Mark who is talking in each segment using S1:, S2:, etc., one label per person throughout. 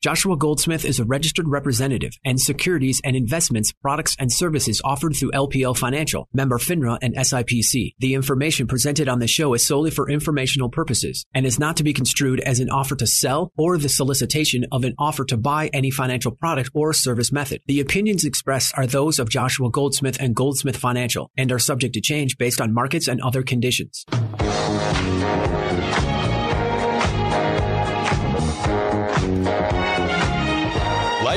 S1: Joshua Goldsmith is a registered representative and securities and investments, products and services offered through LPL Financial, member FINRA and SIPC. The information presented on the show is solely for informational purposes and is not to be construed as an offer to sell or the solicitation of an offer to buy any financial product or service method. The opinions expressed are those of Joshua Goldsmith and Goldsmith Financial and are subject to change based on markets and other conditions.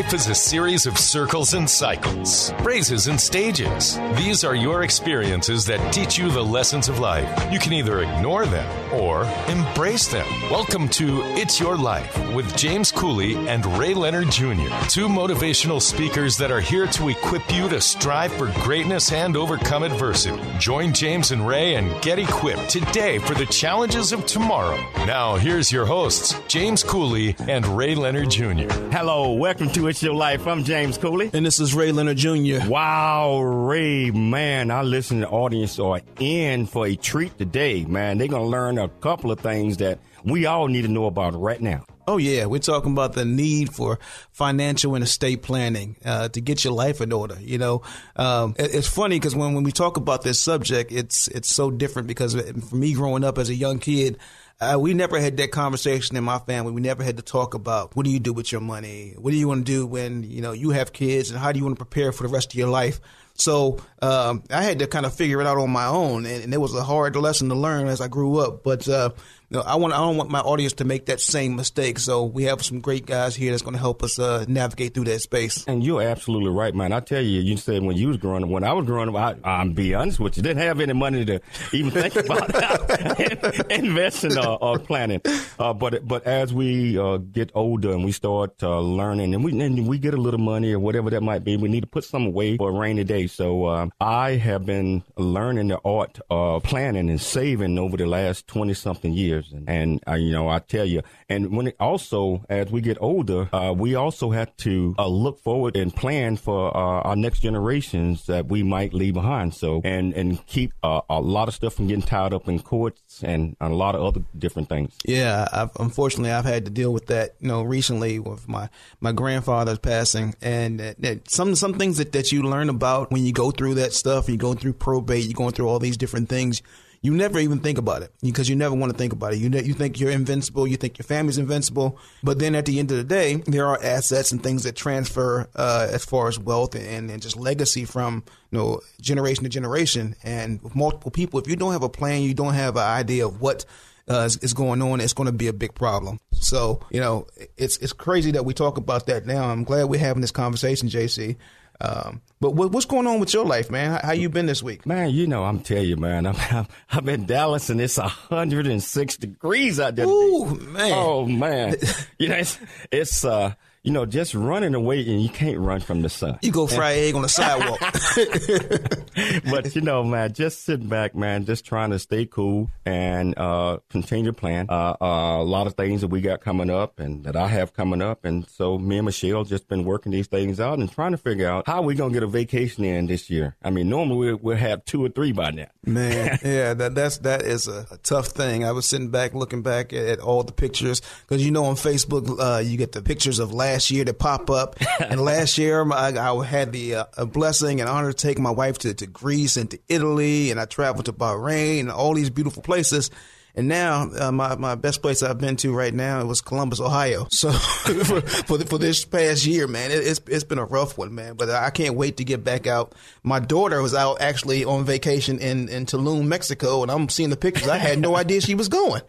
S2: Life is a series of circles and cycles, phrases and stages. These are your experiences that teach you the lessons of life. You can either ignore them or embrace them. Welcome to It's Your Life with James Cooley and Ray Leonard Jr., two motivational speakers that are here to equip you to strive for greatness and overcome adversity. Join James and Ray and get equipped today for the challenges of tomorrow. Now, here's your hosts, James Cooley and Ray Leonard Jr.
S3: Hello, welcome to It's Your Life. I'm James Cooley.
S4: And this is Ray Leonard Jr.
S3: Wow, Ray, man, our listening audience are in for a treat today, man. They're going to learn a couple of things that we all need to know about right now.
S4: Oh yeah, we're talking about the need for financial and estate planning uh, to get your life in order. You know, um, it, it's funny because when, when we talk about this subject, it's it's so different because for me growing up as a young kid, uh, we never had that conversation in my family. We never had to talk about what do you do with your money? What do you want to do when you know you have kids, and how do you want to prepare for the rest of your life? So um, I had to kind of figure it out on my own, and, and, it was a hard lesson to learn as I grew up. But uh, you know, I want I don't want my audience to make that same mistake. So we have some great guys here that's going to help us uh, navigate through that space.
S3: And you're absolutely right, man. I tell you, you said when you was growing up, when I was growing up, I, I'm be honest with you, didn't have any money to even think about investing or, or planning. Uh, but but as we uh, get older and we start uh, learning, and we and we get a little money or whatever that might be, we need to put some away for a rainy day. So um, I have been learning the art of planning and saving over the last twenty something years years. And, and uh, you know, I tell you, and when it also, as we get older, uh, we also have to uh, look forward and plan for uh, our next generations that we might leave behind. So, and, and keep uh, a lot of stuff from getting tied up in courts and a lot of other different things.
S4: Yeah. I've, unfortunately, I've had to deal with that, you know, recently with my, my grandfather's passing and uh, some, some things that, that you learn about when you go through that stuff, you go through probate, you're going through all these different things you never even think about it because you never want to think about it. You ne- you think you're invincible, you think your family's invincible, but then at the end of the day, there are assets and things that transfer uh, as far as wealth and, and just legacy from you know generation to generation. And multiple people, if you don't have a plan, you don't have an idea of what uh, is, is, going on, it's going to be a big problem. So, you know, it's it's crazy that we talk about that now. I'm glad we're having this conversation, JC. Um, but what, what's going on with your life, man? How, how, you been this week?
S3: Man, you know, I'm telling you, man, I'm, I'm, I'm in Dallas and it's 106 degrees out there.
S4: Ooh, man.
S3: Oh, man. you know, it's, it's, uh, you know, just running away and you can't run from the sun.
S4: You go fry egg on the sidewalk.
S3: but you know, man, just sitting back, man, just trying to stay cool and uh, continue to plan. Uh, uh, a lot of things that we got coming up and that I have coming up, and so me and Michelle just been working these things out and trying to figure out how we gonna get a vacation in this year. I mean, normally we we'll have two or three by now.
S4: Man, yeah, that that's that is a, a, tough thing. I was sitting back looking back at, at all the pictures because you know on Facebook uh, you get the pictures of last last year to pop up. and last year, I, I had the uh, blessing and honor to take my wife to, to Greece and to Italy, and I traveled to Bahrain and all these beautiful places. And now, uh, my, my best place I've been to right now it was Columbus, Ohio. So for, for, for, this past year, man, it, it's it's been a rough one, man. But I can't wait to get back out. My daughter was out actually on vacation in, in Tulum, Mexico, and I'm seeing the pictures. I had no idea she was going.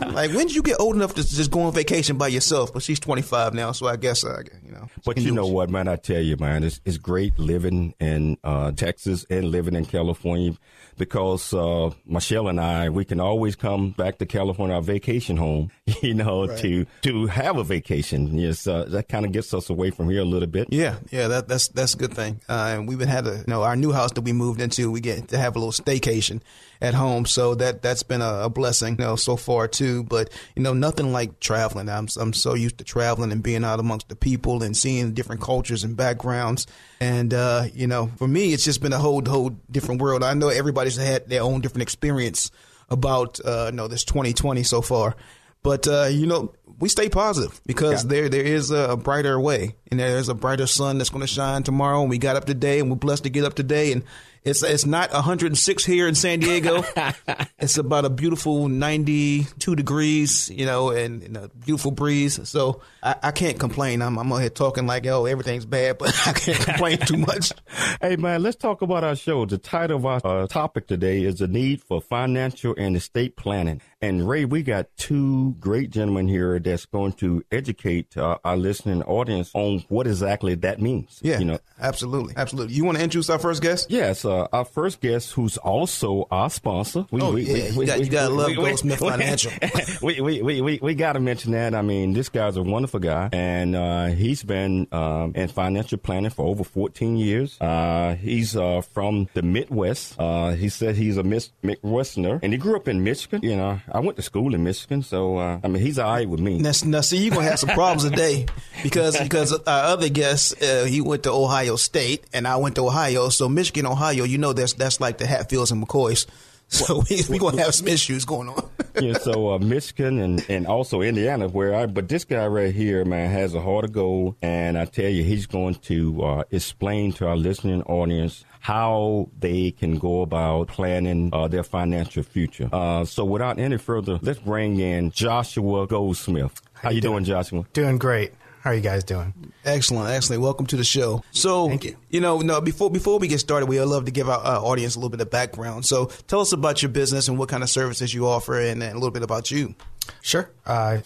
S4: like, when did you get old enough to just go on vacation by yourself? But she's 25 now, so I guess uh, you know.
S3: But you know what, man? I tell you, man, it's it's great living in uh, Texas and living in California because uh, Michelle and I we can always come back to California, our vacation home, you know, right. to to have a vacation. Yes, uh, that kind of gets us away from here a little bit.
S4: Yeah, yeah, that, that's that's a good thing. Uh, and we've been had a you know our new house that we moved into. We get to have a little staycation at home, so that that's been a, a blessing, you know, so far too. But you know, nothing like traveling. I'm I'm so used to traveling and being out amongst the people and seeing different cultures and backgrounds. And uh, you know, for me, it's just been a whole whole different world. I know everybody's had their own different experience about uh, know this 2020 so far. But uh, you know, we stay positive because yeah. there there is a brighter way and there's a brighter sun that's going to shine tomorrow. And we got up today and we're blessed to get up today and it's it's not 106 here in San Diego. it's about a beautiful 92 degrees, you know, and, and a beautiful breeze. So I, I, can't complain. I'm I'm here talking like oh everything's bad, but I can't complain too much.
S3: Hey man, let's talk about our show. The title of our uh, topic today is the need for financial and estate planning. And Ray, we got two great gentlemen here that's going to educate uh, our listening audience on what exactly that means.
S4: Yeah, you know, absolutely, absolutely. You want to introduce our first guest?
S3: Yes, uh, our first guest, who's also our sponsor.
S4: We, oh we, yeah, we, you, got, you to love Goldsmith Financial.
S3: we we we we, we got to mention that. I mean, this guy's a wonderful guy, and uh, he's been um, in financial planning for over 14 years. Uh, he's uh, from the Midwest. Uh, he said he's a Midwesterner, and he grew up in Michigan. You know. I went to school in Michigan, so uh, I mean he's all right with me.
S4: Now, now see, you're gonna have some problems today because because our other guest uh, he went to Ohio State and I went to Ohio, so Michigan, Ohio, you know that's that's like the Hatfields and McCoys. So we we gonna have some issues going on.
S3: yeah, so uh, Michigan and, and also Indiana, where I but this guy right here, man, has a heart of gold, and I tell you, he's going to uh, explain to our listening audience how they can go about planning uh, their financial future. Uh, so without any further, let's bring in Joshua Goldsmith. How, how you doing, doing, Joshua?
S5: Doing great. How are you guys doing?
S4: Excellent, excellent. Welcome to the show. So,
S5: Thank you.
S4: you know, no, before before we get started, we love to give our uh, audience a little bit of background. So, tell us about your business and what kind of services you offer, and, and a little bit about you.
S5: Sure. Uh,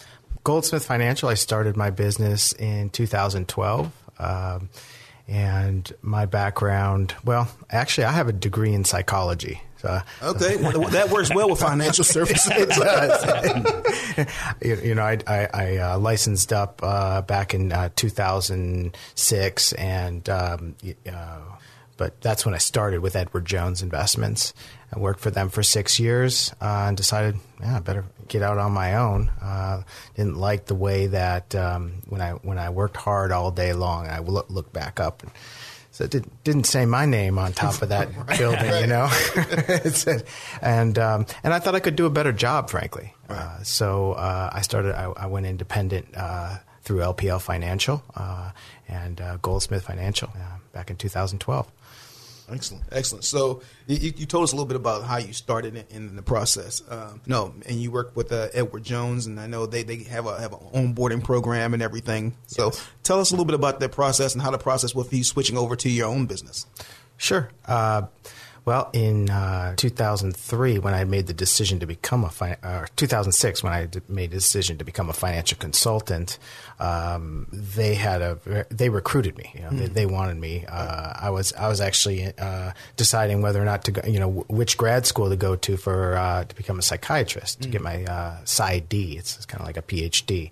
S5: Goldsmith Financial. I started my business in 2012. Um, and my background, well, actually, I have a degree in psychology.
S4: So, okay, well, that works well with financial services. it
S5: does. you, know, I, I, I uh, licensed up uh, back in uh, 2006, and um, uh, but that's when I started with Edward Jones Investments. I worked for them for six years uh, and decided, yeah, I better get out on my own. Uh, didn't like the way that um, when I when I worked hard all day long, I look, look back up. And, so it did, didn't say my name on top of that right, building, right. you know. said, and um, and I thought I could do a better job, frankly. Right. Uh, so uh, I started. I, I went independent uh, through LPL Financial uh, and uh, Goldsmith Financial back in 2012.
S4: Excellent, excellent. So you, you, told us a little bit about how you started in, in the process. Um, no, and you work with uh, Edward Jones, and I know they, they have a have an onboarding program and everything. So yes. tell us a little bit about that process and how the process with you switching over to your own business.
S5: Sure. Uh, well, in uh, 2003, when I made the decision to become a fi- or 2006, when I made the decision to become a financial consultant, um, they had a they recruited me. You know, mm. they, hmm. they, wanted me. Uh, I was I was actually uh, deciding whether or not to go, you know which grad school to go to for uh, to become a psychiatrist mm. to hmm. get my uh, PsyD. It's, it's kind of like a PhD. Right.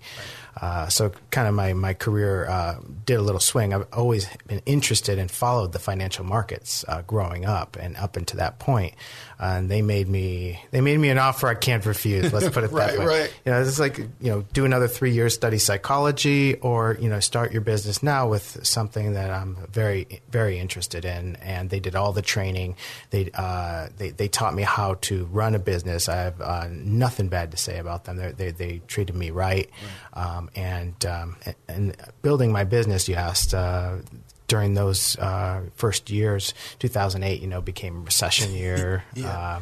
S5: Uh, so kind of my, my career uh, did a little swing. I've always been interested and followed the financial markets uh, growing up and up until that point. and they made me they made me an offer I can't refuse. Let's put it
S4: right,
S5: that way.
S4: Right.
S5: You know, it's like you know, do another three years study psychology, or you know, start your business now with something that I'm very very interested in. And they did all the training. They uh, they they taught me how to run a business. I have uh, nothing bad to say about them. They they, they treated me right. right. Um, and, um, and building my business, you asked. During those uh, first years, 2008, you know, became recession year. yeah. Uh,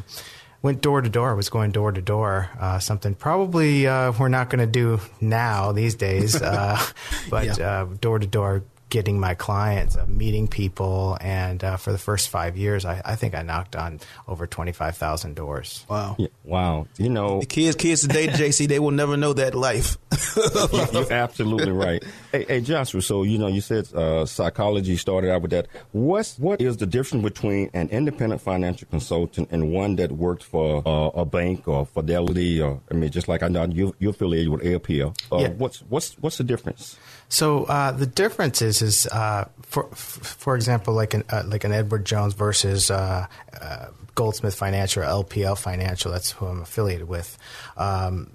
S5: went door to door. Was going door to door. Uh, something probably uh, we're not going to do now these days, uh, but uh, door to door getting my clients, uh, meeting people, and uh, for the first five years, I, I, think I knocked on over twenty five thousand doors.
S4: Wow,
S3: yeah, wow! You know,
S4: the kids, kids today, JC, they will never know that life.
S3: you, are absolutely right. Hey, hey, Joshua. So you know, you said uh, psychology started out with that. What's what is the difference between an independent financial consultant and one that worked for uh, a bank or Fidelity, or I mean, just like I know you, you're affiliated with LPL. Uh, yeah. What's what's what's the difference?
S5: So uh, the difference is, is uh, for for example, like an uh, like an Edward Jones versus uh, uh, Goldsmith Financial or LPL Financial. That's who I'm affiliated with. Um,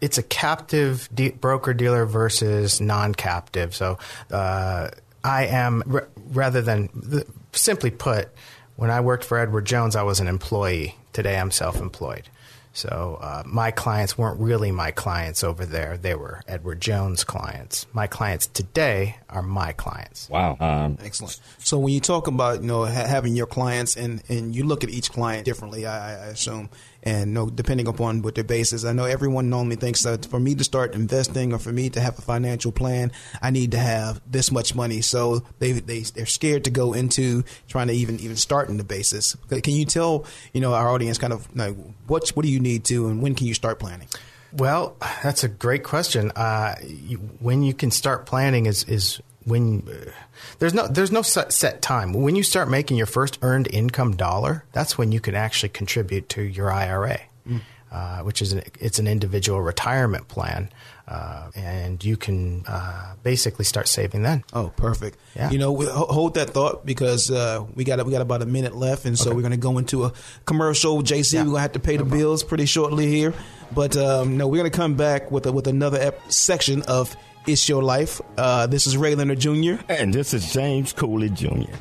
S5: it's a captive de- broker dealer versus non-captive. So uh, I am r- rather than simply put, when I worked for Edward Jones, I was an employee. Today, I'm self-employed. So uh, my clients weren't really my clients over there; they were Edward Jones clients. My clients today are my clients.
S3: Wow, um,
S4: excellent. So when you talk about you know ha- having your clients and and you look at each client differently, I, I assume and you know, depending upon what their base is. I know everyone normally thinks that for me to start investing or for me to have a financial plan, I need to have this much money. So they they they're scared to go into trying to even even start in the basis. Can you tell you know our audience kind of like what what do you need to and when can you start planning?
S5: Well, that's a great question. Uh, you, when you can start planning is is when uh, there's no there's no set time. When you start making your first earned income dollar, that's when you can actually contribute to your IRA, mm. uh, which is an, it's an individual retirement plan. Uh, and you can uh, basically start saving then.
S4: Oh, perfect. Yeah. You know, we, hold that thought because uh, we got we got about a minute left, and so okay. we're going to go into a commercial. JC, yeah. we're going to have to pay the bills pretty shortly here, but um, no, we're going to come back with a, with another ep- section of it's Your Life. Uh, this is Ray Leonard Jr.
S3: And this is James Cooley Jr.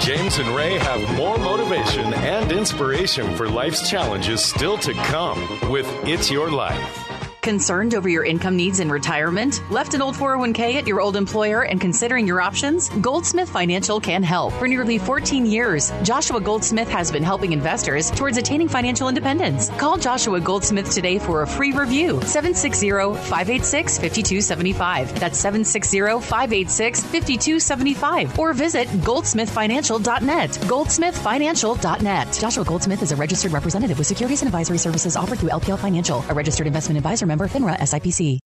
S2: James and Ray have more motivation and inspiration for life's challenges still to come with It's Your Life.
S6: Concerned over your income needs in retirement? Left an old 401k at your old employer and considering your options? Goldsmith Financial can help. For nearly 14 years, Joshua Goldsmith has been helping investors towards attaining financial independence. Call Joshua Goldsmith today for a free review. 760-586-5275. That's 760-586-5275. Or visit goldsmithfinancial.net. Goldsmithfinancial.net. Joshua Goldsmith is a registered representative with securities and advisory services offered through LPL Financial, a registered investment advisor member member FINRA SIPC.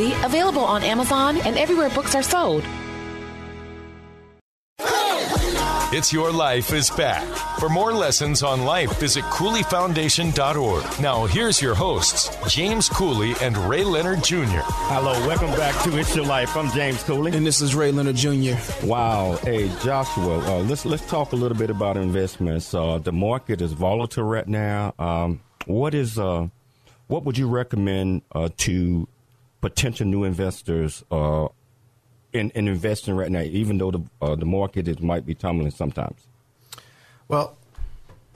S7: available on Amazon and everywhere books are sold.
S2: It's Your Life is back. For more lessons on life, visit CooleyFoundation.org. Now, here's your hosts, James Cooley and Ray Leonard Jr.
S3: Hello, welcome back to It's Your Life. I'm James Cooley.
S4: And this is Ray Leonard Jr.
S3: Wow. Hey, Joshua, uh, let's, let's talk a little bit about investments. Uh, the market is volatile right now. Um, what is, uh, what would you recommend uh, to potential new investors uh, in, in investing right now, even though the uh, the market is might be tumbling sometimes?
S5: Well,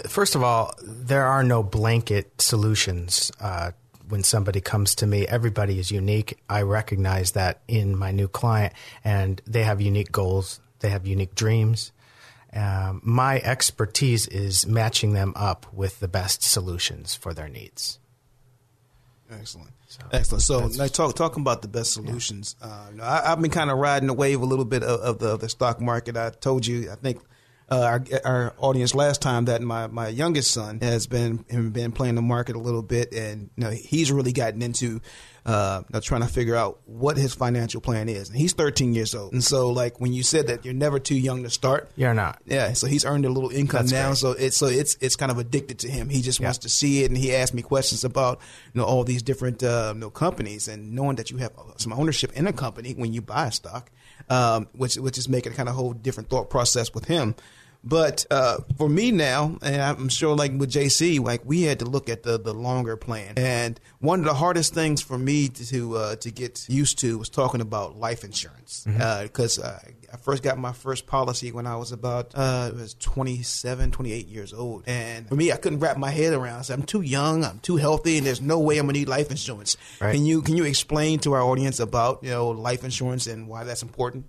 S5: first of all, there are no blanket solutions. Uh, when somebody comes to me, everybody is unique. I recognize that in my new client, and they have unique goals. They have unique dreams. Um, my expertise is matching them up with the best solutions for their needs.
S4: Excellent. So Excellent. So, like, talk talking about the best solutions. Yeah. Uh, I, have been kind of riding the wave a little bit of, of, the, of the stock market. I told you, I think uh, our, our, audience last time that my, my youngest son has been been playing the market a little bit, and you know, he's really gotten into uh, trying to figure out what his financial plan is. And he's 13 years old, and so like when you said that you're never too young to start,
S5: you're not.
S4: Yeah, so he's earned a little income That's now, great. so it's so it's it's kind of addicted to him. He just yeah. wants to see it, and he asked me questions about you know all these different uh, you know, companies, and knowing that you have some ownership in a company when you buy a stock, um, which which is making a kind of whole different thought process with him. But uh, for me now, and I'm sure like with JC, like we had to look at the the longer plan. And one of the hardest things for me to to, uh, to get used to was talking about life insurance because mm-hmm. uh, I first got my first policy when I was about uh, was 27, 28 years old. And for me, I couldn't wrap my head around. I said, I'm too young, I'm too healthy, and there's no way I'm gonna need life insurance. Right. Can you can you explain to our audience about you know life insurance and why that's important?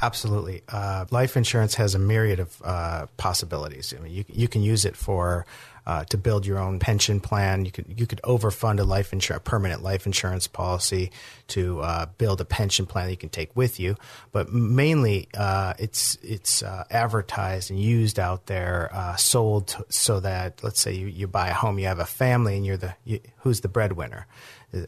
S5: Absolutely. Uh, life insurance has a myriad of uh, possibilities. I mean, you, you can use it for uh, to build your own pension plan. You could you could overfund a life insurance, permanent life insurance policy to uh, build a pension plan that you can take with you. But mainly, uh, it's it's uh, advertised and used out there, sold to, so that let's say you, you buy a home, you have a family, and you're the you, who's the breadwinner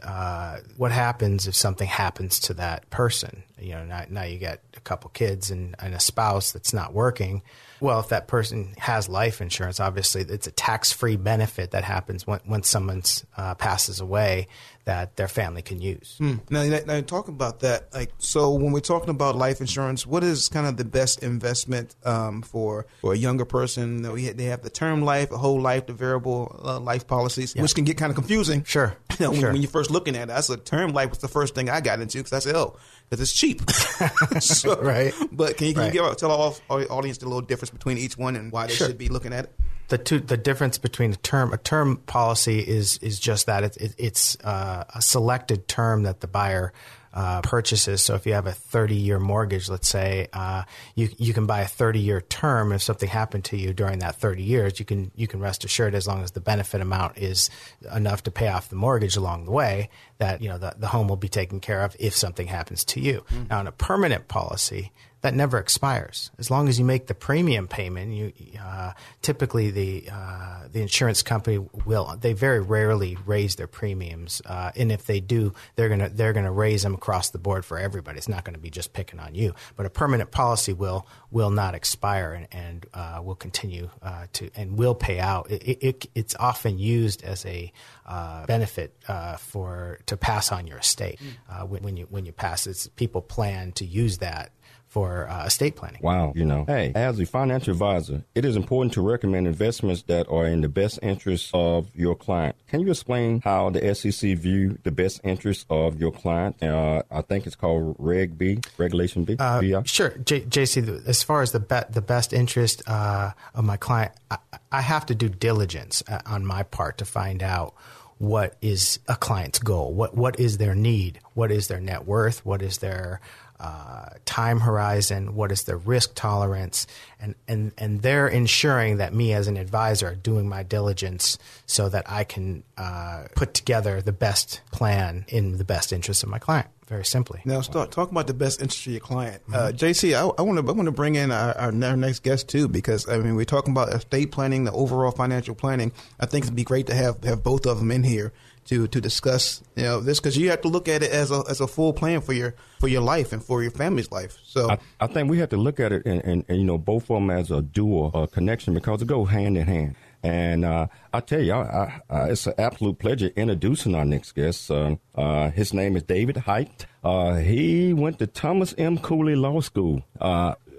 S5: uh, what happens if something happens to that person? you know now, now you get a couple kids and, and a spouse that's not working well if that person has life insurance obviously it's a tax-free benefit that happens when, when someone uh, passes away that their family can use.
S4: Mm. Now, now, talk about that. Like, so when we're talking about life insurance, what is kind of the best investment um, for for a younger person? They have the term life, a whole life, the variable uh, life policies, yeah. which can get kind of confusing.
S5: Sure.
S4: You know,
S5: sure.
S4: When, when, you're first looking at it, that's a term life was the first thing I got into because I said, oh, because it's cheap.
S5: so, right.
S4: But can you, can right. you give, tell our, our audience the little difference between each one and why they sure. should be looking at it?
S5: The two the difference between a term a term policy is is just that it, it, it's uh, a selected term that the buyer uh, purchases. So if you have a 30 year mortgage, let's say, uh, you you can buy a 30 year term. If something happened to you during that 30 years, you can you can rest assured as long as the benefit amount is enough to pay off the mortgage along the way, that you know the, the home will be taken care of if something happens to you. Mm-hmm. Now, in a permanent policy, that never expires. As long as you make the premium payment, you uh, typically the uh, the insurance company will. They very rarely raise their premiums, uh, and if they do, they're gonna they're gonna raise them across the board for everybody. It's not going to be just picking on you. But a permanent policy will will not expire and, and uh, will continue uh, to and will pay out. It, it, it's often used as a uh, benefit for to pass on your estate when, when you when you pass. It's, people plan to use that for uh, estate planning.
S3: Wow. You know, hey, as a financial advisor, it is important to recommend investments that are in the best interest of your client. Can you explain how the SEC view the best interest of your client? Uh, I think it's called Reg B, Regulation B.
S5: Uh, sure, J- JC. As far as the be- the best interest uh, of my client, I-, I have to do diligence uh, on my part to find out what is a client's goal, what what is their need, what is their net worth, what is their uh, time horizon, what is their risk tolerance, and, and, and they're ensuring that me as an advisor are doing my diligence so that I can uh, put together the best plan in the best interest of my client. Very simply.
S4: Now, start talk about the best interest of your client. Mm-hmm. Uh, JC, I want to I want to bring in our, our, next guest too because I mean we're talking about estate planning, the overall financial planning. I think it'd be great to have have both of them in here to to discuss you know this because you have to look at it as a as a full plan for your for your life and for your family's life. So
S3: I, I think we have to look at it and, and, and, you know both of them as a dual uh, connection because it go hand in hand. And uh, I tell you, I, I, it's an absolute pleasure introducing our next guest. Uh, uh his name is David Height. Uh, he went to Thomas M. Cooley Law School.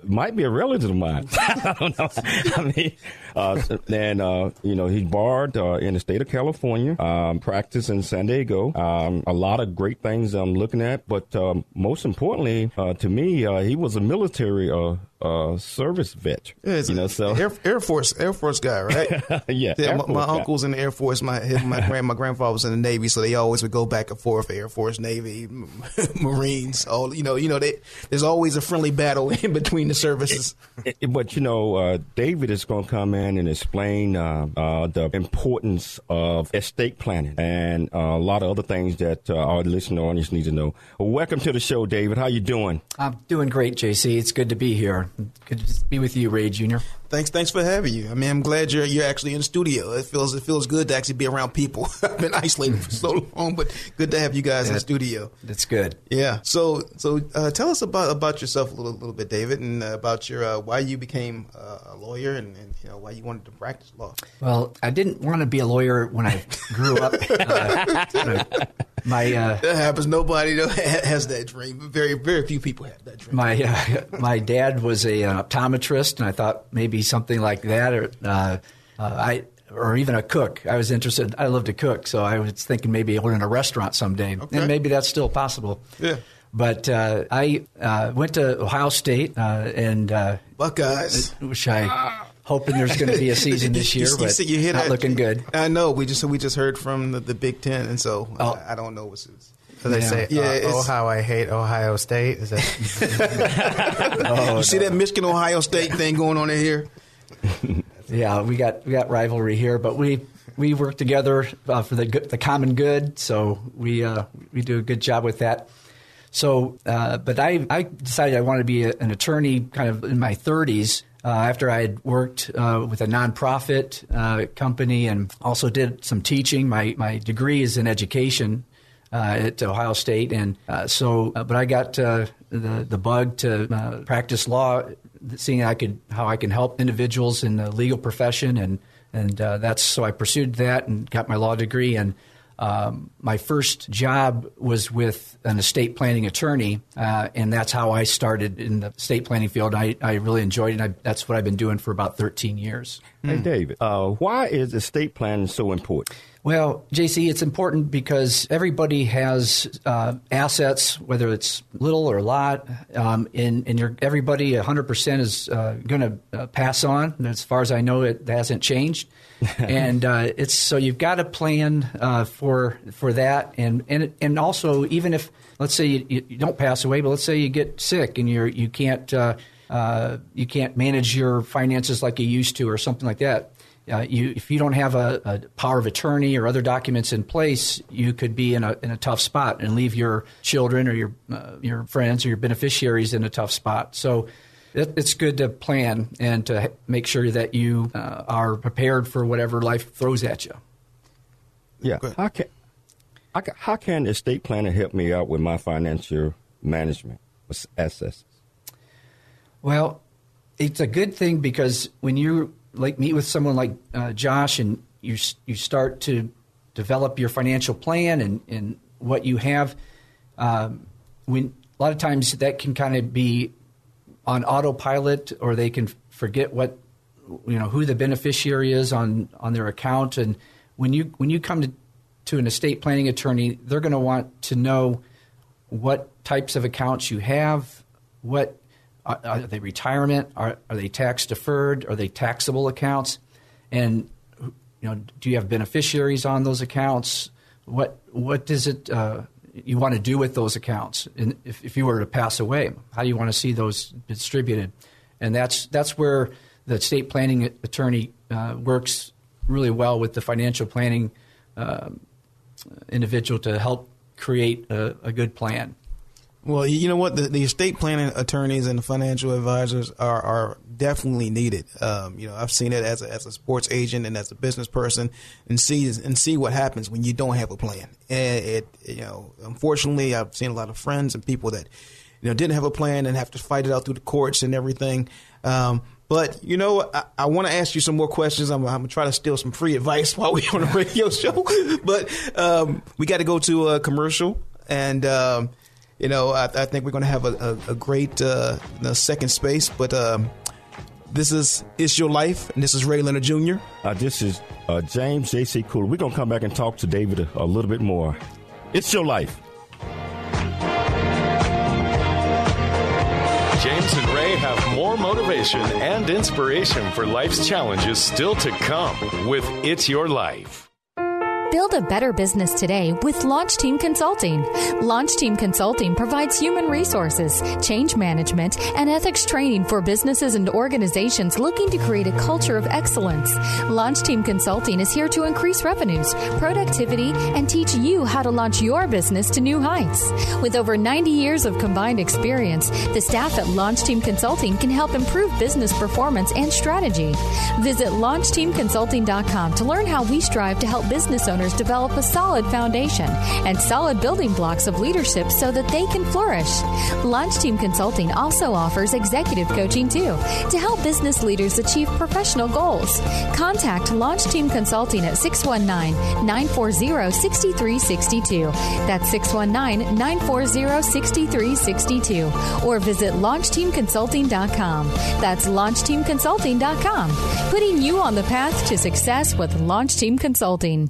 S3: Uh, might be a relative of mine. I don't know. I mean, uh, and uh, you know, he's barred uh, in the state of California, um, practice in San Diego. Um, a lot of great things I'm looking at, but um, most importantly, uh, to me, uh, he was a military uh, service vet.
S4: Yeah, you know, so Air, Air, Force, Air Force guy, right?
S3: yeah.
S4: yeah my, my uncle's in the Air Force. My my grand my grandfather was in the Navy, so they always would go back and forth. Air Force, Navy, Marines. All you know, you know, they, there's always a friendly battle in between the services.
S3: It, it, but you know, uh, David is going to come in and explain uh, uh, the importance of estate planning and uh, a lot of other things that uh, our listener audience needs to know. Well, welcome to the show, David. How you doing?
S8: I'm doing great, JC. It's good to be here. Good to be with you, Ray Jr.
S4: Thanks, thanks for having you. I mean, I'm glad you're you're actually in the studio. It feels it feels good to actually be around people. I've been isolated for so long, but good to have you guys that, in the studio.
S8: That's good.
S4: Yeah. So so uh, tell us about about yourself a little little bit, David, and uh, about your uh, why you became uh, a lawyer and, and, you know why you wanted to practice law.
S8: Well, I didn't want to be a lawyer when I grew up. Uh,
S4: my uh, that happens. Nobody has that dream. Very very few people have that dream.
S8: My my dad was a, an optometrist, and I thought maybe something like that, or uh, uh, I or even a cook. I was interested. I love to cook, so I was thinking maybe opening a restaurant someday, okay. and maybe that's still possible.
S4: Yeah.
S8: But uh, I uh, went to Ohio State uh, and uh,
S4: Buckeyes,
S8: which I hoping there's going to be a season this year, you, but you, you not looking good.
S4: I know. We just we just heard from the, the Big Ten, and so oh. I, I, don't know what's.
S5: So they yeah. say, yeah, oh, how I hate Ohio State. Is
S4: that? oh, you see that Michigan Ohio State thing going on in here?
S8: yeah, we got we got rivalry here, but we we work together uh, for the good, the common good. So we uh, we do a good job with that. So, uh, but I I decided I wanted to be a, an attorney, kind of in my 30s. Uh, after I had worked uh, with a nonprofit uh, company and also did some teaching, my my degree is in education, uh, at Ohio State, and uh, so. But I got the the bug to practice law, seeing I could how I can help individuals in the legal profession, and and that's so I pursued that and got my law degree and. Um, my first job was with an estate planning attorney, uh, and that's how I started in the estate planning field. I, I really enjoyed it. I, that's what I've been doing for about 13 years.
S3: Hey, David, uh, why is estate planning so important?
S8: Well, JC, it's important because everybody has uh, assets, whether it's little or a lot, um, and, and everybody 100% is uh, going to uh, pass on. And as far as I know, it hasn't changed. and uh, it's so you've got to plan uh, for for that, and and and also even if let's say you, you, don't pass away, but let's say you get sick and you're you can't uh, you can't manage your finances like you used to, or something like that uh, you, if you don't have a, a, power of attorney or other documents in place, you could be in a, in a tough spot and leave your children or your, uh, your friends or your beneficiaries in a tough spot. So it, it's good to plan and to make sure that you uh, are prepared for whatever life throws at you.
S3: Yeah. How can, how can estate planning help me out with my financial management assets?
S8: Well, it's a good thing because when you like meet with someone like uh, Josh, and you you start to develop your financial plan and, and what you have. Um, when a lot of times that can kind of be on autopilot, or they can forget what you know who the beneficiary is on on their account. And when you when you come to to an estate planning attorney, they're going to want to know what types of accounts you have, what are, are they retirement? Are, are they tax deferred? Are they taxable accounts? And you know, do you have beneficiaries on those accounts? What what does it uh, you want to do with those accounts? And if, if you were to pass away, how do you want to see those distributed? And that's that's where the estate planning attorney uh, works really well with the financial planning uh, individual to help create a, a good plan.
S4: Well, you know what? The, the estate planning attorneys and the financial advisors are, are definitely needed. Um, you know, I've seen it as a, as a sports agent and as a business person, and see and see what happens when you don't have a plan. And it, you know, unfortunately, I've seen a lot of friends and people that you know didn't have a plan and have to fight it out through the courts and everything. Um, but you know, I, I want to ask you some more questions. I'm, I'm, gonna try to steal some free advice while we're on the radio show. but um, we got to go to a commercial and. You know, I, I think we're going to have a, a, a great uh, second space. But um, this is It's Your Life, and this is Ray Leonard Jr.
S3: Uh, this is uh, James J.C. Cooley. We're going to come back and talk to David a, a little bit more. It's Your Life.
S2: James and Ray have more motivation and inspiration for life's challenges still to come with It's Your Life.
S9: Build a better business today with Launch Team Consulting. Launch Team Consulting provides human resources, change management, and ethics training for businesses and organizations looking to create a culture of excellence. Launch Team Consulting is here to increase revenues, productivity, and teach you how to launch your business to new heights. With over 90 years of combined experience, the staff at Launch Team Consulting can help improve business performance and strategy. Visit LaunchTeamConsulting.com to learn how we strive to help business owners owners develop a solid foundation and solid building blocks of leadership so that they can flourish. Launch Team Consulting also offers executive coaching too to help business leaders achieve professional goals. Contact Launch Team Consulting at 619 940 6362. That's 619 940 6362. Or visit LaunchTeamConsulting.com. That's LaunchTeamConsulting.com. Putting you on the path to success with Launch Team Consulting.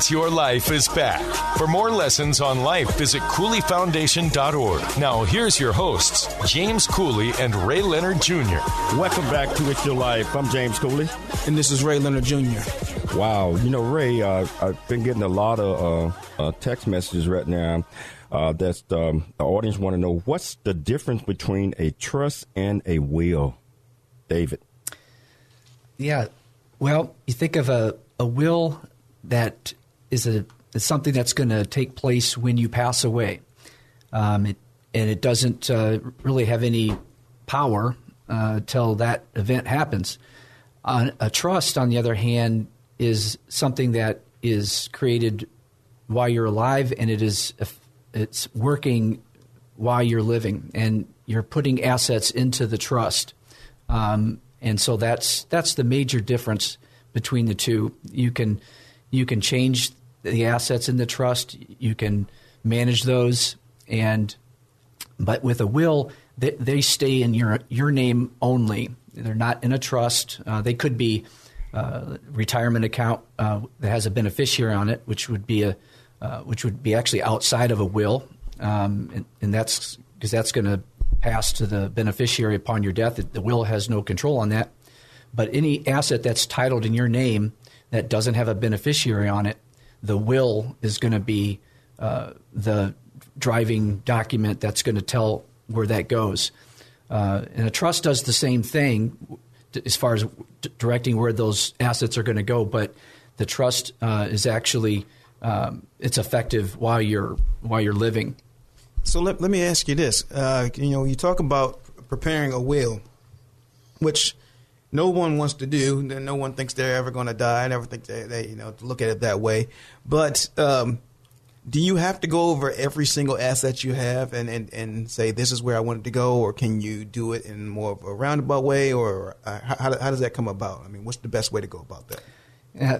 S2: It's Your Life is Back. For more lessons on life, visit CooleyFoundation.org. Now, here's your hosts, James Cooley and Ray Leonard Jr.
S3: Welcome back to It's Your Life. I'm James Cooley.
S4: And this is Ray Leonard Jr.
S3: Wow. You know, Ray, uh, I've been getting a lot of uh, uh, text messages right now uh, that um, the audience want to know what's the difference between a trust and a will, David?
S8: Yeah. Well, you think of a, a will that is a is something that's going to take place when you pass away, um, it, and it doesn't uh, really have any power uh, till that event happens. A trust, on the other hand, is something that is created while you're alive, and it is it's working while you're living, and you're putting assets into the trust. Um, and so that's that's the major difference between the two. You can you can change the assets in the trust. You can manage those, and but with a will, they, they stay in your your name only. They're not in a trust. Uh, they could be uh, retirement account uh, that has a beneficiary on it, which would be a uh, which would be actually outside of a will, um, and, and that's because that's going to pass to the beneficiary upon your death. The will has no control on that. But any asset that's titled in your name that doesn't have a beneficiary on it, the will is going to be uh, the driving document that's going to tell where that goes. Uh, and a trust does the same thing as far as d- directing where those assets are going to go, but the trust uh, is actually um, it's effective while you're while you're living.
S4: So let, let me ask you this: uh, you know, you talk about preparing a will, which no one wants to do. No one thinks they're ever going to die. I never think they, they, you know, look at it that way. But um, do you have to go over every single asset you have and, and, and say this is where I want it to go, or can you do it in more of a roundabout way, or uh, how, how, does that come about? I mean, what's the best way to go about that?
S8: Uh,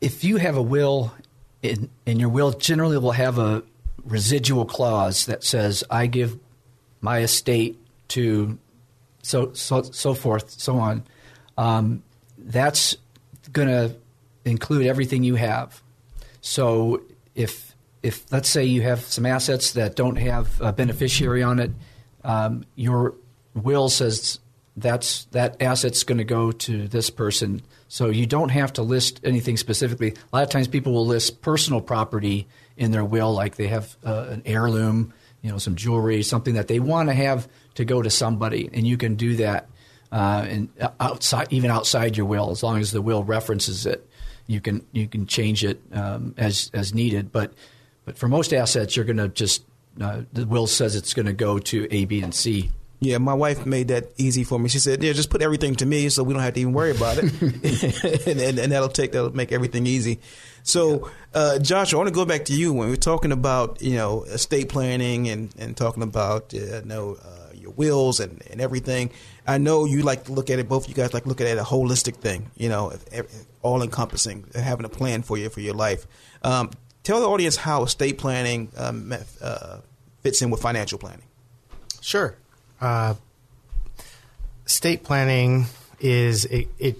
S8: if you have a will, in, and your will generally will have a residual clause that says, "I give my estate to so so so forth, so on." Um, that's going to include everything you have. So if if let's say you have some assets that don't have a beneficiary on it, um, your will says that's that asset's going to go to this person. So you don't have to list anything specifically. A lot of times people will list personal property in their will, like they have uh, an heirloom, you know, some jewelry, something that they want to have to go to somebody, and you can do that uh, and outside, even outside your will, as long as the will references it, you can you can change it um, as as needed. But but for most assets, you're going to just uh, the will says it's going to go to A, B, and C.
S4: Yeah, my wife made that easy for me. She said, "Yeah, just put everything to me, so we don't have to even worry about it, and, and, and, that'll take that'll make everything easy." So, uh, Josh, I want to go back to you when we're talking about you know estate planning and and talking about uh, you know uh, your wills and and everything. I know you like to look at it. Both of you guys like look at it a holistic thing, you know, all encompassing, having a plan for you for your life. Um, tell the audience how estate planning um, uh, fits in with financial planning.
S5: Sure. Uh, estate planning is it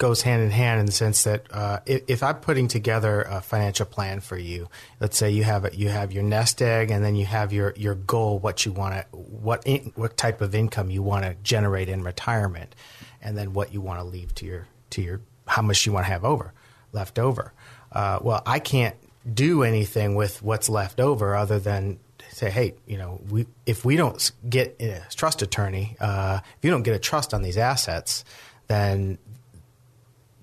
S5: goes hand in hand in the sense that uh, if, if, I'm putting together a financial plan for you, let's say you have a, you have your nest egg, and then you have your, your goal, what you want to, what in, what type of income you want to generate in retirement, and then what you want to leave to your to your how much you want to have over left over. Uh, well, I can't do anything with what's left over other than say, hey, you know, we if we don't get a trust attorney, uh, if you don't get a trust on these assets, then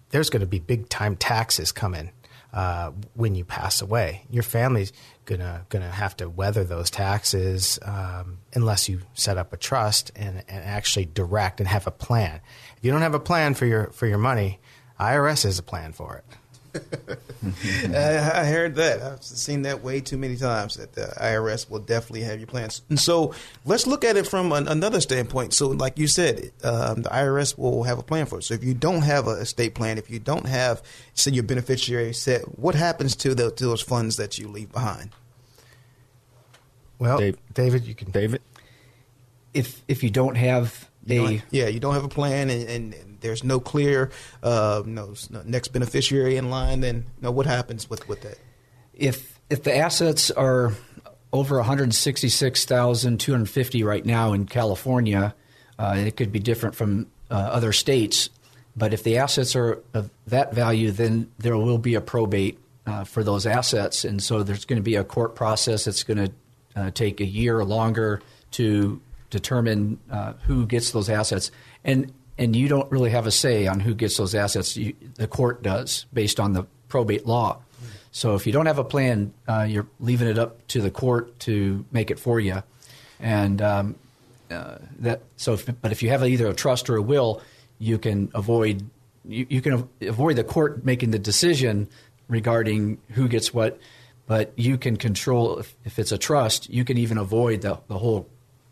S5: there's going to be big time taxes coming uh, when you pass away. Your family's gonna gonna have to weather those taxes um, unless you set up a trust and, and actually direct and have a plan. If you don't have a plan for your for your money, IRS has a plan for it.
S4: I, I heard that. I've seen that way too many times. That the IRS will definitely have your plans. And so let's look at it from an, another standpoint. So, like you said, um, the IRS will have a plan for it. So, if you don't have a estate plan, if you don't have, say, your beneficiary set, what happens to, the, to those funds that you leave behind?
S5: Well,
S3: Dave-
S5: David, you can.
S3: David?
S8: If if you don't have
S4: You yeah, you don't have a plan, and, and, and there's no clear uh, no, no next beneficiary in line. Then, you know, what happens with, with that?
S8: if if the assets are over 166,250 right now in California, uh, it could be different from uh, other states. But if the assets are of that value, then there will be a probate uh, for those assets, and so there's going to be a court process that's going to uh, take a year or longer to determine uh, who gets those assets. And and you don't really have a say on who gets those assets. You, the court does, based on the probate law. So if you don't have a plan, uh, you're leaving it up to the court to make it for you. And um, uh, that so, if, but if you have either a trust or a will, you can avoid you, you can avoid the court making the decision regarding who gets what. But you can control if, if it's a trust, you can even avoid the, the whole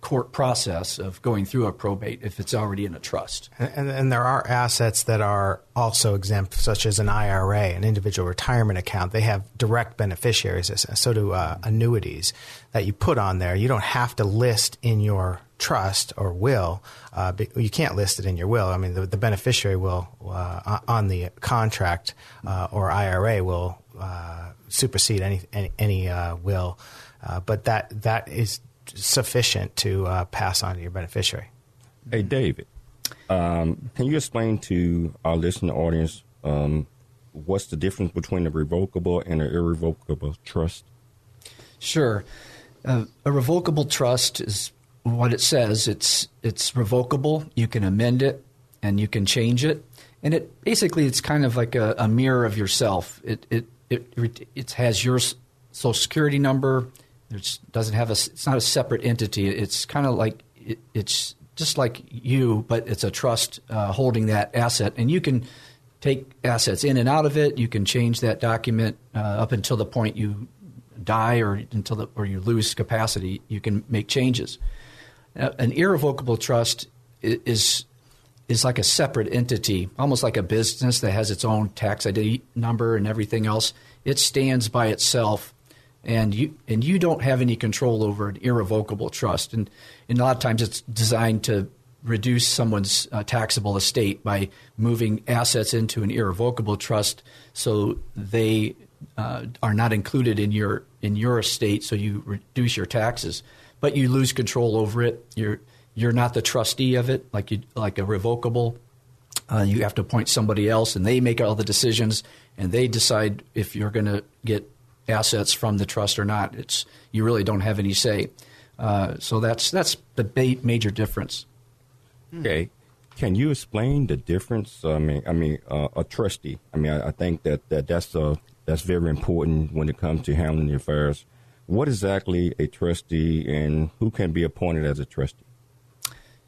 S8: court process of going through a probate if it's already in a trust.
S5: And, and there are assets that are also exempt, such as an IRA, an individual retirement account. They have direct beneficiaries, so do uh, annuities that you put on there. You don't have to list in your trust or will. Uh, you can't list it in your will. I mean, the, the beneficiary will uh, on the contract uh, or IRA will uh, supersede any any, any uh, will, but that that is sufficient to uh, pass on to your beneficiary.
S3: Hey, David, um, can you explain to our listening audience um, what's the difference between a revocable and an irrevocable trust?
S8: Sure. Uh, a revocable trust is what it says. It's it's revocable. You can amend it and you can change it, and it basically it's kind of like a, a mirror of yourself. It it it it has your social security number. It doesn't have a. It's not a separate entity. It's kind of like it, it's just like you, but it's a trust uh, holding that asset, and you can take assets in and out of it. You can change that document uh, up until the point you die or until the, or you lose capacity. You can make changes. An irrevocable trust is is like a separate entity, almost like a business that has its own tax ID number and everything else. It stands by itself and you and you don't have any control over an irrevocable trust. And, and a lot of times it's designed to reduce someone's uh, taxable estate by moving assets into an irrevocable trust, so they uh, are not included in your in your estate, so you reduce your taxes, but you lose control over it. You're you're not the trustee of it, like you like a revocable. Uh, you have to appoint somebody else, and they make all the decisions, and they decide if you're going to get assets from the trust or not. It's you really don't have any say. Uh, so that's that's the major difference.
S3: Okay, can you explain the difference? I mean, I mean, uh, a trustee. I mean, I, I think that, that that's uh, that's very important when it comes to handling the affairs. What exactly a trustee, and who can be appointed as a trustee?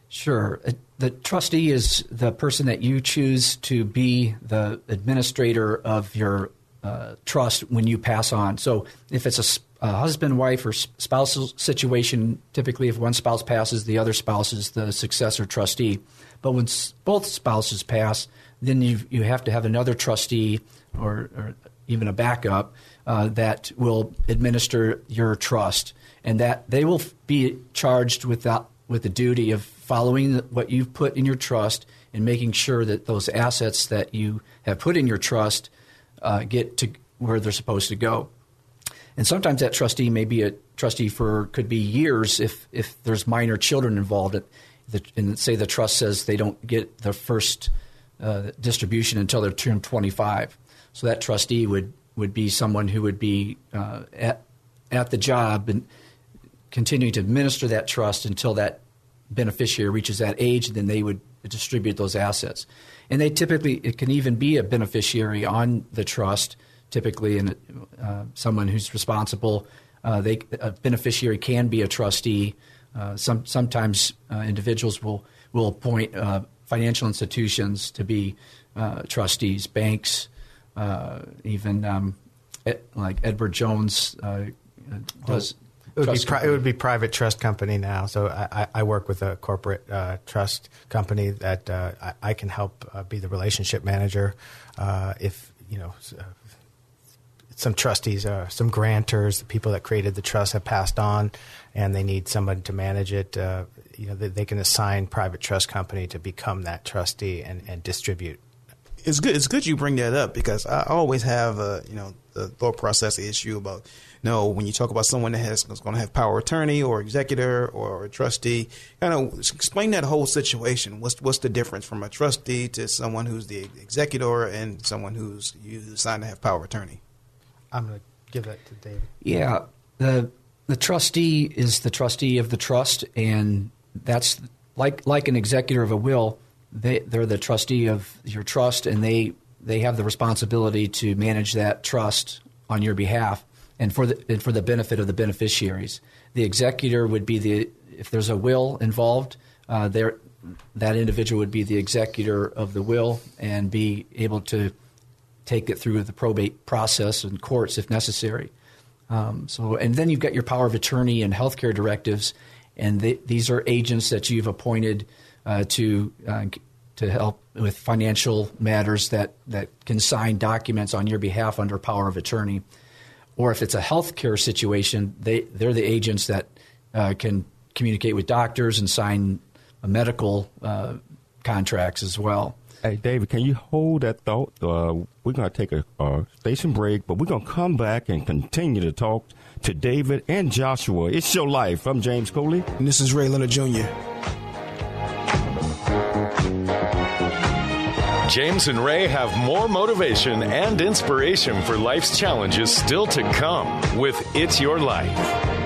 S8: Sure. The trustee is the person that you choose to be the administrator of your uh, trust when you pass on. So if it's a, a husband, wife, or spousal situation, typically if one spouse passes, the other spouse is the successor trustee. But when both spouses pass, then you you have to have another trustee or, or even a backup uh, that will administer your trust, and that they will be charged with that with the duty of following what you've put in your trust and making sure that those assets that you have put in your trust uh, get to where they're supposed to go. And sometimes that trustee may be a trustee for could be years if if there's minor children involved. and say the trust says they don't get the first uh, distribution until they're turned 25. So that trustee would, would be someone who would be uh, at at the job and continuing to administer that trust until that beneficiary reaches that age, then they would distribute those assets. And they typically, it can even be a beneficiary on the trust, typically, and uh, someone who's responsible. Uh, they, a beneficiary can be a trustee. Uh, some, sometimes uh, individuals will, will appoint uh, financial institutions to be trustees, banks, even um, like Edward Jones does.
S5: It would, be pri- it would be private trust company now. So I, I work with a corporate uh, trust company that uh, I, I, can help uh, be the relationship manager. Uh, if you know uh, some trustees, uh, some grantors, the people that created the trust have passed on, and they need someone to manage it. you know, they, they, can assign private trust company to become that trustee and, and distribute.
S4: It's good. It's good you bring that up because I always have a you know the thought process issue about no, when you talk about someone that has is going to have power attorney or executor or a trustee, kind of explain that whole situation. What's what's the difference from a trustee to someone who's the executor and someone who's you assigned to have power attorney?
S5: I'm going to give that to David.
S8: Yeah, the the trustee is the trustee of the trust, and that's like like an executor of a will. They they're the trustee of your trust, and they they have the responsibility to manage that trust on your behalf and for the and for the benefit of the beneficiaries. The executor would be the if there's a will involved, uh, there that individual would be the executor of the will and be able to take it through the probate process and courts if necessary. Um, so, and then you've got your power of attorney and healthcare directives, and these are agents that you've appointed uh, to uh, to help with financial matters that that can sign documents on your behalf under power of attorney or if it's a healthcare situation, they they're the agents that uh, can communicate with doctors and sign medical uh, contracts as well.
S3: Hey, David, can you hold that thought? Uh, we're going to take a, a, station break, but we're going to come back and continue to talk to David and Joshua. It's your life. I'm James Cooley.
S4: And this is Ray Leonard Jr.
S2: James and Ray have more motivation and inspiration for life's challenges still to come with It's Your Life.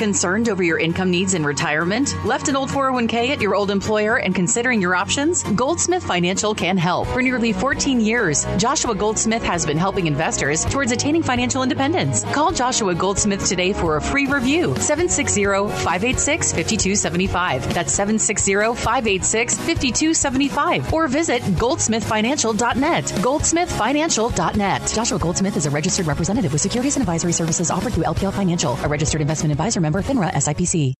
S6: Concerned over your income needs in retirement? Left an old 401k at your old employer and considering your options? Goldsmith Financial can help. For nearly 14 years, Joshua Goldsmith has been helping investors towards attaining financial independence. Call Joshua Goldsmith today for a free review. 760-586-5275. That's 760-586-5275. Or visit goldsmithfinancial.net. Goldsmithfinancial.net. Joshua Goldsmith is a registered representative with securities and advisory services offered through LPL Financial, a registered investment advisor member FINRA SIPC.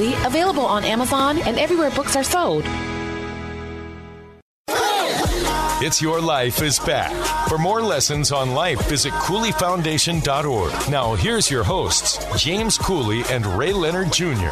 S7: available on Amazon and everywhere books are sold.
S2: It's Your Life is back. For more lessons on life, visit CooleyFoundation.org. Now, here's your hosts, James Cooley and Ray Leonard Jr.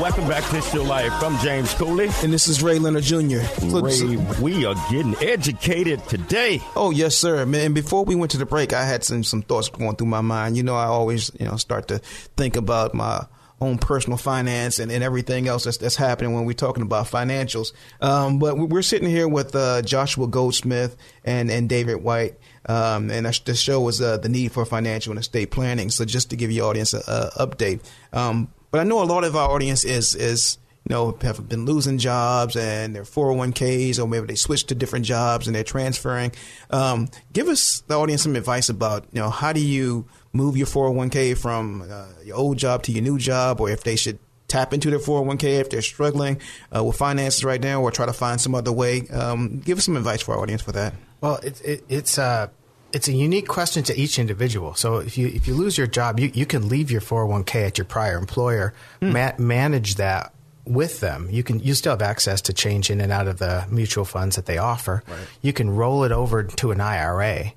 S3: Welcome back to It's Your Life. I'm James Cooley.
S4: And this is Ray Leonard Jr.
S3: Ray, we are getting educated today.
S4: Oh, yes, sir. Man, before we went to the break, I had some, some thoughts going through my mind. You know, I always, you know, start to think about my own personal finance and, and everything else that's, that's happening when we're talking about financials. Um, but we're sitting here with uh, Joshua Goldsmith and, and David Wight. Um, and the show was uh, the need for financial and estate planning. So just to give your audience an update. Um, but I know a lot of our audience is is you know, have been losing jobs and their 401ks, or maybe they switched to different jobs and they're transferring. Um, give us the audience some advice about, you know, how do you move your 401k from uh, your old job to your new job, or if they should tap into their 401k if they're struggling uh, with finances right now, or try to find some other way. Um, give us some advice for our audience for that.
S5: Well, it, it, it's uh, it's a unique question to each individual. So if you if you lose your job, you, you can leave your 401k at your prior employer, mm. ma- manage that with them. You can you still have access to change in and out of the mutual funds that they offer. Right. You can roll it over to an IRA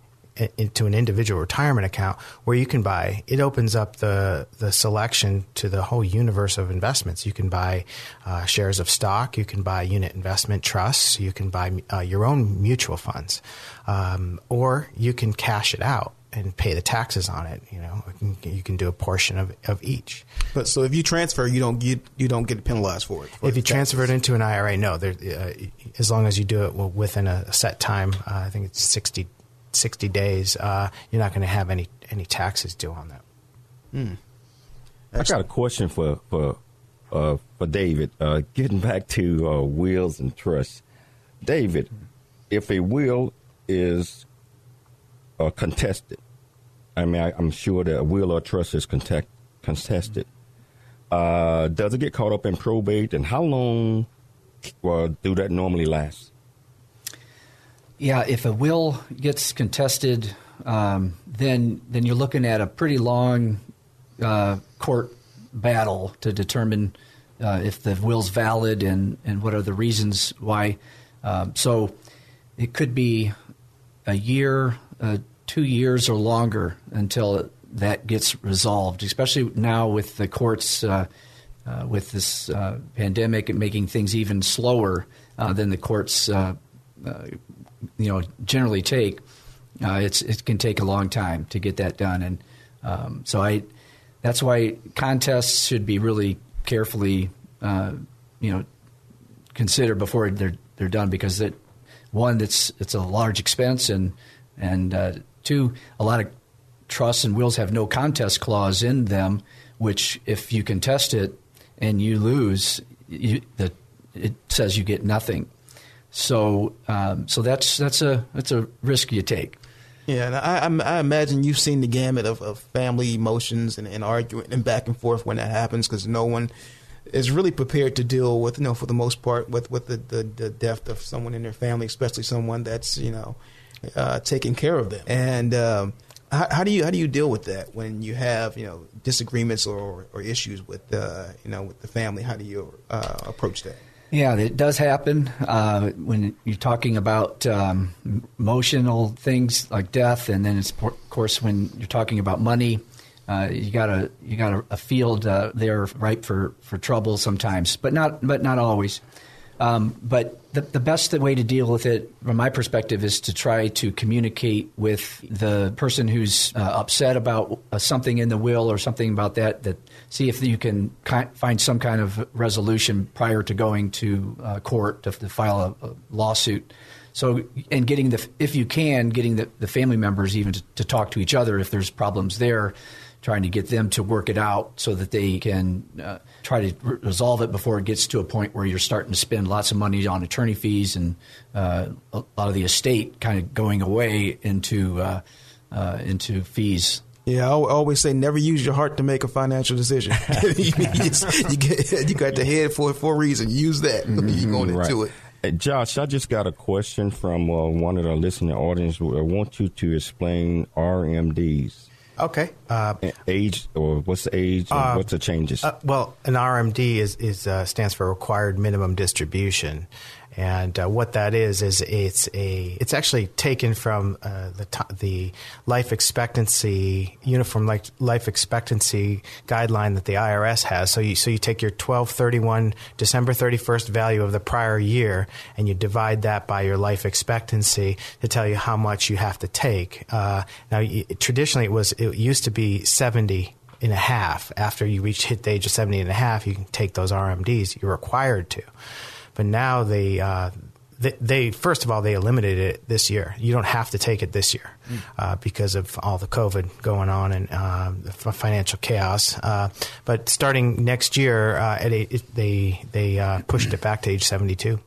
S5: into an individual retirement account where you can buy it opens up the the selection to the whole universe of investments you can buy uh, shares of stock you can buy unit investment trusts you can buy uh, your own mutual funds um, or you can cash it out and pay the taxes on it. You know, you can do a portion of, of each.
S4: But so if you transfer, you don't get you don't get penalized for it. For
S5: if you taxes. transfer it into an IRA, no. There, uh, as long as you do it within a set time, uh, I think it's 60, 60 days. Uh, you're not going to have any any taxes due on that.
S3: Hmm. I got a question for for uh, for David. Uh, getting back to uh, wills and trusts, David, if a will is uh, contested. I mean, I, am sure that a will or trust is contest, contested. Uh, does it get caught up in probate, and how long uh, do that normally last?
S8: Yeah, if a will gets contested, um, then then you're looking at a pretty long uh, court battle to determine uh, if the will's valid and, and what are the reasons why. Um, so it could be a year, uh, two years, or longer until that gets resolved. Especially now with the courts, uh, uh, with this uh, pandemic and making things even slower uh, than the courts, uh, you know, generally take. it's it can take a long time to get that done, and um, so I. That's why contests should be really carefully, you know, considered before they're they're done because it one, it's it's a large expense, and and uh, two, a lot of trusts and wills have no contest clause in them, which if you contest it and you lose, you, the, it says you get nothing. So um, so that's that's a that's a risk you take.
S4: Yeah, and I, I, imagine you've seen the gamut of, of family emotions and, and arguing and back and forth when that happens because no one is really prepared to deal with, you know, for the most part, with with the, the, the death of someone in their family, especially someone that's you know uh, taking care of them. And um, how, how, do you how do you deal with that when you have you know disagreements or, or issues with uh, you know with the family? How do you uh, approach that?
S8: Yeah, it does happen uh, when you're talking about um, emotional things like death, and then of course when you're talking about money uh, you got a you got a, a field uh, there ripe for, for trouble sometimes, but not but not always. Um, but the, the best way to deal with it, from my perspective, is to try to communicate with the person who's uh, upset about uh, something in the will or something about that. That see if you can ki- find some kind of resolution prior to going to uh, court to, to file a, a, lawsuit. So, and getting the if you can, getting the, the family members even to, to talk to each other if there's problems there trying to get them to work it out so that they can uh, try to re- resolve it before it gets to a point where you're starting to spend lots of money on attorney fees and uh, a lot of the estate kind of going away into uh, uh into fees.
S4: Yeah, I always say never use your heart to make a financial decision. you, just, you, get, you, got the head for for a reason. Use that. Mm-hmm, you going right. into it.
S3: Hey, Josh, I just got a question from uh, one of the listening audience. I want you to explain RMDs.
S5: Okay. Uh,
S3: age or what's the age? Uh, what's the changes?
S5: Uh, well, an RMD is is uh, stands for required minimum distribution, and uh, what that is is it's a it's actually taken from uh, the t- the life expectancy uniform life, life expectancy guideline that the IRS has. So you so you take your 1231 December 31st value of the prior year and you divide that by your life expectancy to tell you how much you have to take. Uh, now traditionally it was it used to be 70 and a half after you reach hit the age of 70 and a half you can take those RMDs you're required to but now the uh, they, they, first of all they eliminated it this year. You don't have to take it this year mm. uh, because of all the COVID going on and uh, the financial chaos. Uh, but starting next year, uh, at a, they they uh, pushed it back to age seventy two.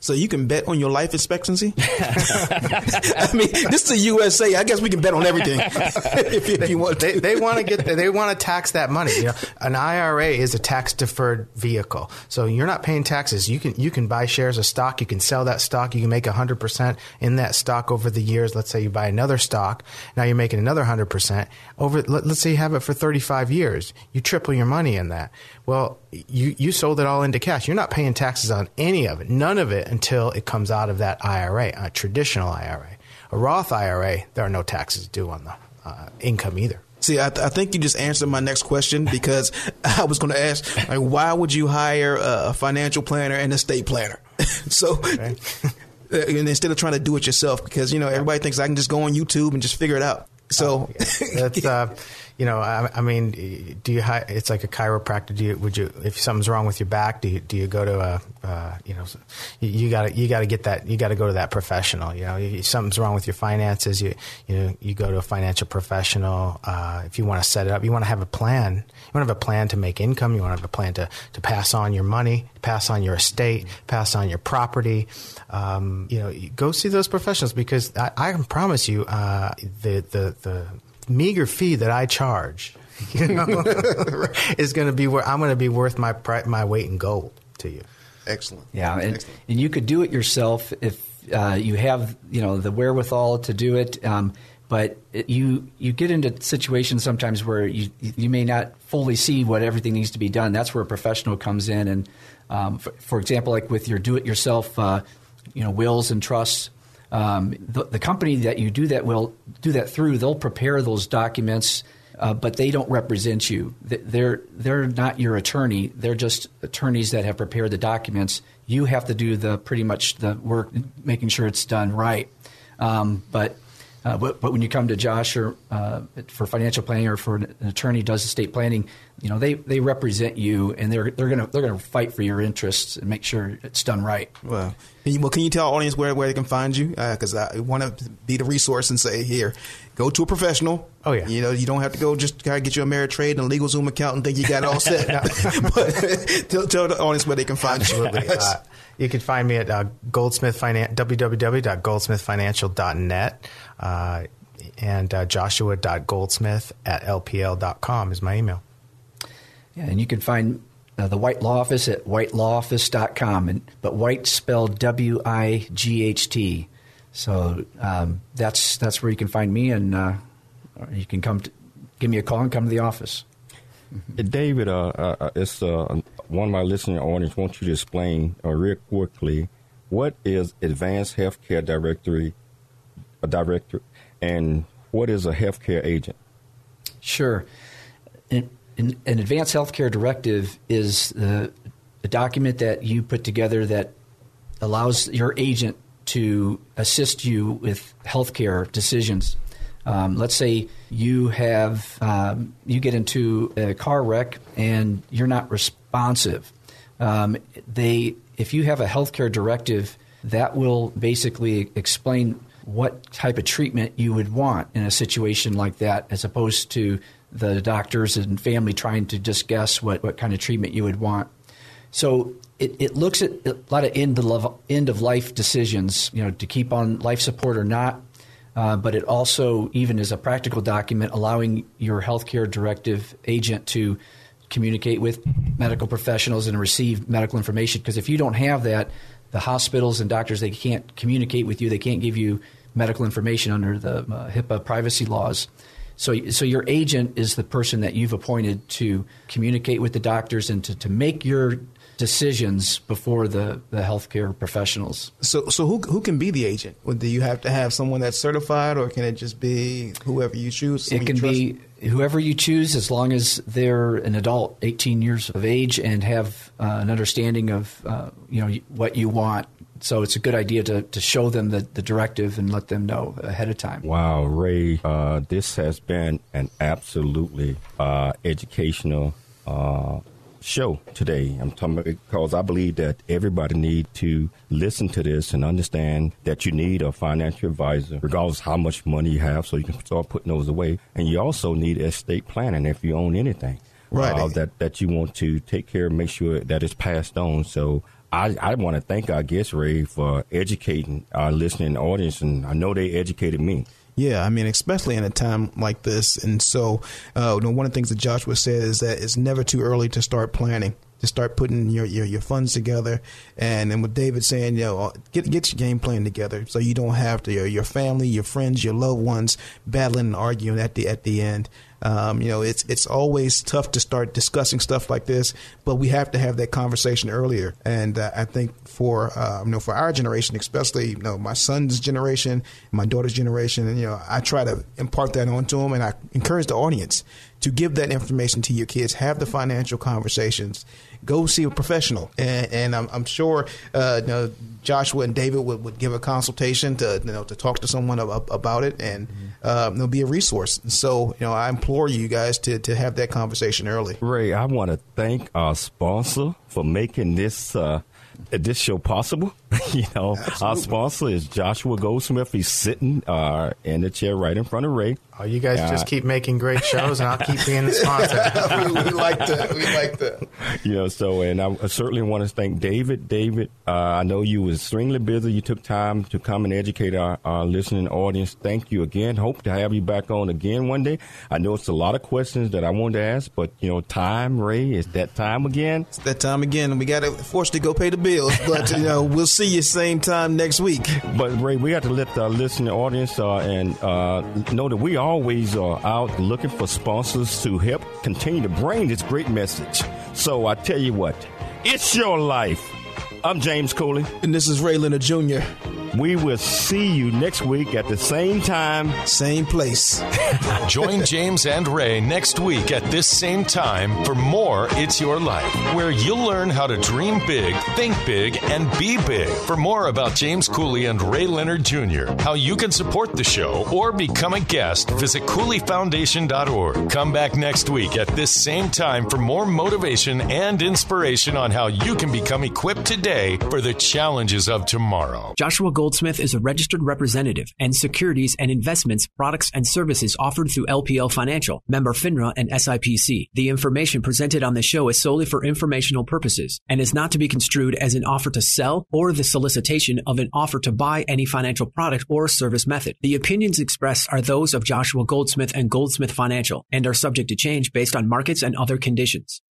S4: So you can bet on your life expectancy. I mean, this is the USA. I guess we can bet on everything if,
S5: if, you want. They, they want to get. They want to tax that money. You know, an IRA is a tax deferred vehicle, so you're not paying taxes. You can you can buy shares of stock. You can sell that stock. You can make hundred percent in that stock over the years. Let's say you buy another stock. Now you're making another hundred percent over. Let, let's say you have it for 35 years. You triple your money in that. Well, you, you sold it all into cash. You're not paying taxes on any of it, none of it until it comes out of that IRA, a traditional IRA. A Roth IRA, there are no taxes due on the uh, income either.
S4: See, I, th- I, think you just answered my next question because I was going to ask, like, why would you hire a, financial planner and a estate planner? so, okay. instead of trying to do it yourself, because you know everybody thinks I can just go on YouTube and just figure it out. So,
S5: oh, yeah. that's uh, you know, I, I, mean, do you? It's like a chiropractor. Do you? Would you? If something's wrong with your back, do you? Do you go to a? Uh, you know, you got to you got to get that. You got to go to that professional. You know, if something's wrong with your finances. You you know, you go to a financial professional. Uh, if you want to set it up, you want to have a plan. You want to have a plan to make income. You want to have a plan to to pass on your money, pass on your estate, pass on your property. Um, you know, go see those professionals because I, I can promise you, uh, the the the meager fee that I charge, you know, is going to be where I'm going to be worth my my weight in gold to you.
S4: Excellent.
S8: Yeah, and,
S4: Excellent.
S8: and you could do it yourself if uh, you have you know the wherewithal to do it. Um, but it, you you get into situations sometimes where you you may not fully see what everything needs to be done. That's where a professional comes in, and um, for, for, example, like with your do-it-yourself, uh, you know, wills and trusts um, the, the, company that you do that will do that through. They'll prepare those documents, uh, but they don't represent you. They're they're not your attorney. They're just attorneys that have prepared the documents. You have to do the pretty much the work, making sure it's done right. Um, but uh, but, but, when you come to Josh or uh, for financial planning or for an attorney does estate planning, you know they, they represent you and they're they're gonna they're gonna fight for your interests and make sure it's done right.
S4: Well, can you, well, can you tell our audience where, where they can find you? Because uh, I want to be the resource and say here, go to a professional.
S5: Oh yeah,
S4: you know you don't have to go just kind of get you a trade and a LegalZoom account and think you got it all set. but tell, tell, the audience where they can find you.
S5: Uh, you can find me at uh, Goldsmith Finan- www.goldsmithfinancial.net uh, and uh, joshua.goldsmith at lpl.com is my email.
S8: Yeah, and you can find uh, the Wight Law Office at wightlawoffice.com, and, but White spelled W I G H T. So um, that's that's where you can find me, and uh, you can come to, give me a call and come to the office.
S3: David, uh, uh, uh it's uh, one of my listening audience wants you to explain uh, real quickly what is Advanced Healthcare Directory, a director, and what is a healthcare agent?
S8: Sure. An, an Advanced Healthcare Directive is the, a document that you put together that allows your agent to assist you with healthcare decisions. Um, let's say you have um, you get into a car wreck and you're not responsive. Um, they, if you have a healthcare directive, that will basically explain what type of treatment you would want in a situation like that, as opposed to the doctors and family trying to just guess what, what kind of treatment you would want. So it, it looks at a lot of end of, end of life decisions, you know, to keep on life support or not, uh, but it also, even as a practical document, allowing your healthcare directive agent to communicate with medical professionals and receive medical information. Because if you don't have that, the hospitals and doctors they can't communicate with you. They can't give you medical information under the uh, HIPAA privacy laws. So, so your agent is the person that you've appointed to communicate with the doctors and to, to make your decisions before the, the healthcare professionals.
S4: So, so who, who can be the agent? Do you have to have someone that's certified, or can it just be whoever you choose?
S8: It can be whoever you choose, as long as they're an adult, 18 years of age, and have uh, an understanding of uh, you know what you want. So it's a good idea to, to show them the, the directive and let them know ahead of time.
S3: Wow, Ray, uh, this has been an absolutely uh, educational uh, show today. I'm talking about because I believe that everybody need to listen to this and understand that you need a financial advisor, regardless how much money you have, so you can start putting those away. And you also need estate planning if you own anything.
S4: Right.
S3: Uh, that that you want to take care of, make sure that it's passed on. So I, I want to thank our guest Ray for educating our listening audience, and I know they educated me.
S4: Yeah, I mean, especially in a time like this. And so, uh, you know, one of the things that Joshua said is that it's never too early to start planning, to start putting your, your, your funds together. And then with David saying, you know, get, get your game plan together so you don't have to, your, your family, your friends, your loved ones battling and arguing at the, at the end. Um, you know, it's it's always tough to start discussing stuff like this, but we have to have that conversation earlier. And uh, I think for uh, you know for our generation, especially you know my son's generation, my daughter's generation, and you know I try to impart that onto them, and I encourage the audience to give that information to your kids. Have the financial conversations. Go see a professional, and, and I'm, I'm, sure uh, you know, Joshua and David would, would give a consultation to you know to talk to someone about, about it, and mm-hmm. uh, there'll be a resource. So you know, I implore you guys to to have that conversation early.
S3: Ray, I want to thank our sponsor for making this. Uh, this show possible. you know, Absolutely. our sponsor is Joshua Goldsmith. He's sitting uh, in the chair right in front of Ray.
S5: Oh, you guys uh, just keep making great shows, and I'll keep being the sponsor.
S4: we, we, like that. We like that.
S3: You know, so and I certainly want to thank David. David, uh, I know you was extremely busy. You took time to come and educate our, our listening audience. Thank you again. Hope to have you back on again one day. I know it's a lot of questions that I wanted to ask, but you know, time, Ray, is that time again.
S4: It's that time again. and We got to force to go pay the but you know, we'll see you same time next week.
S3: But Ray, we got to let the listening audience uh, and uh, know that we always are out looking for sponsors to help continue to bring this great message. So I tell you what, it's your life. I'm James Cooley.
S4: And this is Ray Leonard Jr.
S3: We will see you next week at the same time,
S4: same place.
S2: Join James and Ray next week at this same time for more It's Your Life, where you'll learn how to dream big, think big, and be big. For more about James Cooley and Ray Leonard Jr., how you can support the show or become a guest, visit CooleyFoundation.org. Come back next week at this same time for more motivation and inspiration on how you can become equipped today for the challenges of tomorrow.
S1: Joshua Goldsmith is a registered representative and securities and investments, products and services offered through LPL Financial, member FINRA and SIPC. The information presented on the show is solely for informational purposes and is not to be construed as an offer to sell or the solicitation of an offer to buy any financial product or service method. The opinions expressed are those of Joshua Goldsmith and Goldsmith Financial and are subject to change based on markets and other conditions.